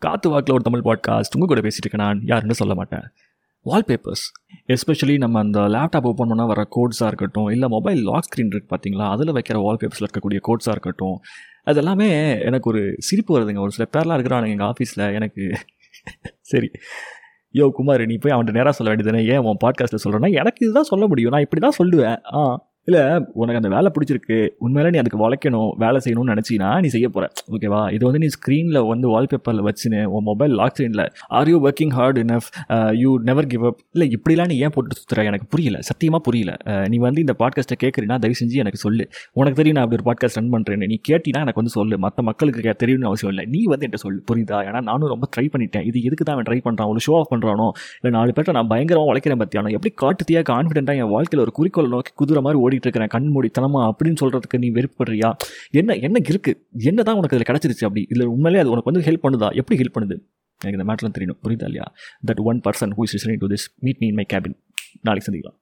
காத்து வாக்கில் ஒரு தமிழ் பாட்காஸ்ட் உங்கள் கூட பேசிட்டு இருக்கேன் நான். யாருன்னு சொல்ல மாட்டேன். வால்பேப்பர்ஸ் எஸ்பெஷலி நம்ம அந்த லேப்டாப் ஓப்பன் பண்ணால் வர கோட்ஸாக இருக்கட்டும் இல்லை மொபைல் லாக் ஸ்க்ரீன் இருக்குது பார்த்தீங்களா அதில் வைக்கிற வால்பேப்பர்ஸில் இருக்கக்கூடிய கோட்ஸாக இருக்கட்டும் அதெல்லாமே எனக்கு ஒரு சிரிப்பு வருதுங்க. ஒரு சில பேர்லாம் இருக்கிறானுங்க எங்கள் ஆஃபீஸில் எனக்கு சரி. யோ குமார் நீ போய் அவன்கிட்ட நேராக சொல்ல வேண்டியதுதானே? ஏன் உன் பாட்காஸ்ட்டில் சொல்கிறேன்னா எனக்கு இதுதான் சொல்ல முடியும். நான் இப்படி தான் சொல்லுவேன். ஆ. இல்லை உனக்கு அந்த வேலை பிடிச்சிருக்கு உண்மையிலே நீ அதுக்கு வளைக்கணும் வேலை செய்யணும்னு நினச்சினா நீ செய்ய போகிற ஓகேவா இது வந்து நீ ஸ்க்ரீனில் வந்து வால்பேப்பரில் வச்சுன்னு உன் மொபைல் லாக் ஸ்க்ரீனில் are you working hard enough you never give up இல்லை இப்படிலாம் நீ ஏன் போட்டு சுற்றுற எனக்கு புரியல சத்தியமாக புரியல. Uh, நீ வந்து இந்த பாட்காஸ்ட்டை கேட்குறீன்னா தயவு செஞ்சு எனக்கு சொல்லு. உனக்கு தெரியும் நான் அப்படி ஒரு பாட்காஸ்ட் ரன் பண்ணுறேன்னு நீ கேட்டினா எனக்கு வந்து சொல்லு. மற்ற மக்களுக்கு கே- தெரியணும்னு அவசியம் இல்லை. நீ வந்து என்கிட்ட சொல்லு. புரியுதா? ஏன்னா நானும் ரொம்ப ட்ரை பண்ணிட்டேன். இது எதுக்கு தான் அவன் ட்ரை பண்ணுறான் ஒரு ஷோ ஆஃப் பண்ணுறானோ இல்லை நாலு பேர்ட்ட நான் பயங்கரமாக உழைக்கிறேன் பற்றியானோ எப்படி காட்டுத்தியாக கான்ஃபிடென்ட்டாக என் வாழ்க்கையில் ஒரு குறிக்கோள் நோக்கி குதிரை மாதிரி பண்ணிட்டு இருக்கிறேன் கண்மூடித்தனமா அப்படின்னு சொல்கிறதுக்கு நீ வெறுப்படுறியா என்ன என்ன இருக்கு? என்ன தான் உனக்கு அதில் கிடச்சிருச்சு அப்படி? இல்லை உண்மையிலே அது உனக்கு வந்து ஹெல்ப் பண்ணுதா? எப்படி ஹெல்ப் பண்ணுது? எனக்கு இந்த மேட்டர்லாம் தெரியணும். புரியுதா இல்லையா? That one person who is listening to this meet me in my cabin நாளைக்கு சந்திக்கலாம்.